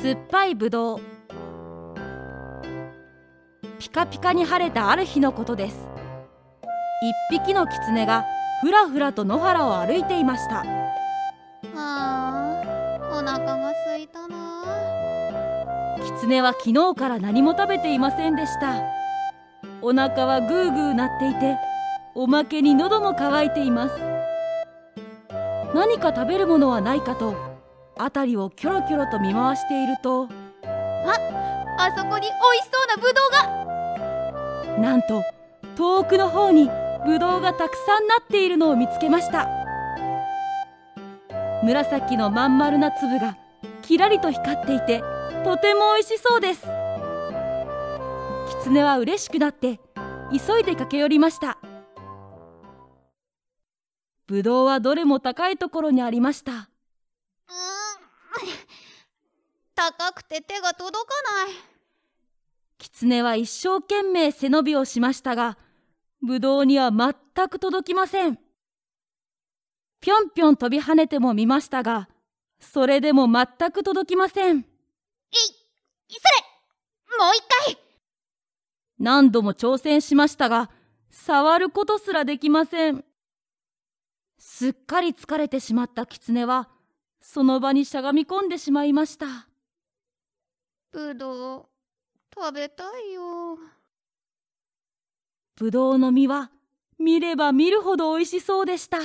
酸っぱいぶどうピカピカに晴れたある日のことです。一匹の狐がふらふらと野原を歩いていました。あーお腹が空いたな。狐は昨日から何も食べていませんでした。お腹はグーグー鳴っていておまけに喉も渇いています。何か食べるものはないかと辺りをキョロキョロと見回しているとあそこに美味しそうなぶどうが。なんと遠くの方にぶどうがたくさんなっているのを見つけました。紫のまん丸な粒がきらりと光っていてとても美味しそうです。狐は嬉しくなって急いで駆け寄りました。ぶどうはどれも高いところにありましたうーん高くて手が届かない。狐は一生懸命背伸びをしましたがぶどうには全く届きません。ぴょんぴょん飛び跳ねても見ましたがそれでも全く届きません。いそれもう一回。何度も挑戦しましたが触ることすらできません。すっかり疲れてしまった狐はその場にしゃがみ込んでしまいましたぶどう食べたいよ。ぶどうの実は見れば見るほど美味しそうでした。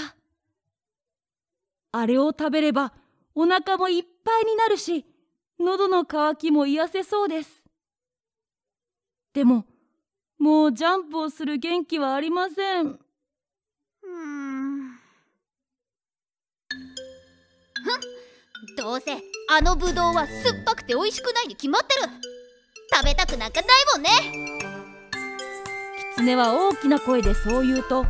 あれを食べればお腹もいっぱいになるし喉の渇きも癒せそうです。でももうジャンプをする元気はありません。うーんどうせあのぶどうは酸っぱくて美味しくないに決まってる。食べたくなんかないもんね。狐は大きな声でそう言うと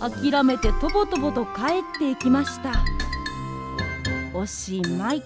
諦めてとぼとぼと帰っていきました。おしまい